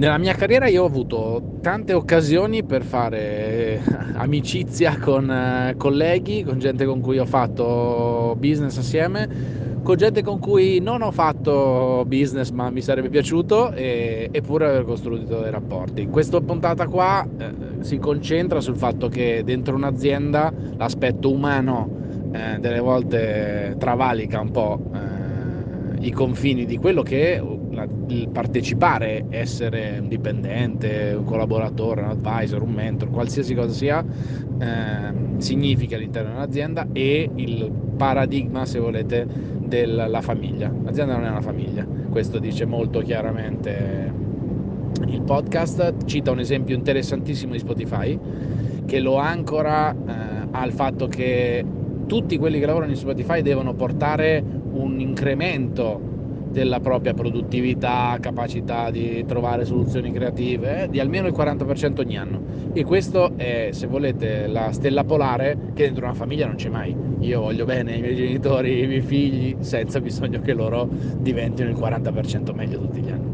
Nella mia carriera io ho avuto tante occasioni per fare amicizia con eh, colleghi, con gente con cui ho fatto business assieme, con gente con cui non ho fatto business ma mi sarebbe piaciuto e, eppure aver costruito dei rapporti. Questa puntata qua eh, si concentra sul fatto che dentro un'azienda l'aspetto umano eh, delle volte travalica un po' eh, i confini di quello che la, il partecipare, essere un dipendente, un collaboratore, un advisor, un mentor, qualsiasi cosa sia, eh, significa all'interno dell'azienda e il paradigma, se volete, della famiglia. L'azienda non è una famiglia, questo dice molto chiaramente il podcast, cita un esempio interessantissimo di Spotify che lo ancora eh, al fatto che tutti quelli che lavorano in Spotify devono portare un incremento della propria produttività, capacità di trovare soluzioni creative, eh, di almeno il 40% ogni anno. E questo è, se volete, la stella polare che dentro una famiglia non c'è mai. Io voglio bene i miei genitori, i miei figli, senza bisogno che loro diventino il 40% meglio tutti gli anni.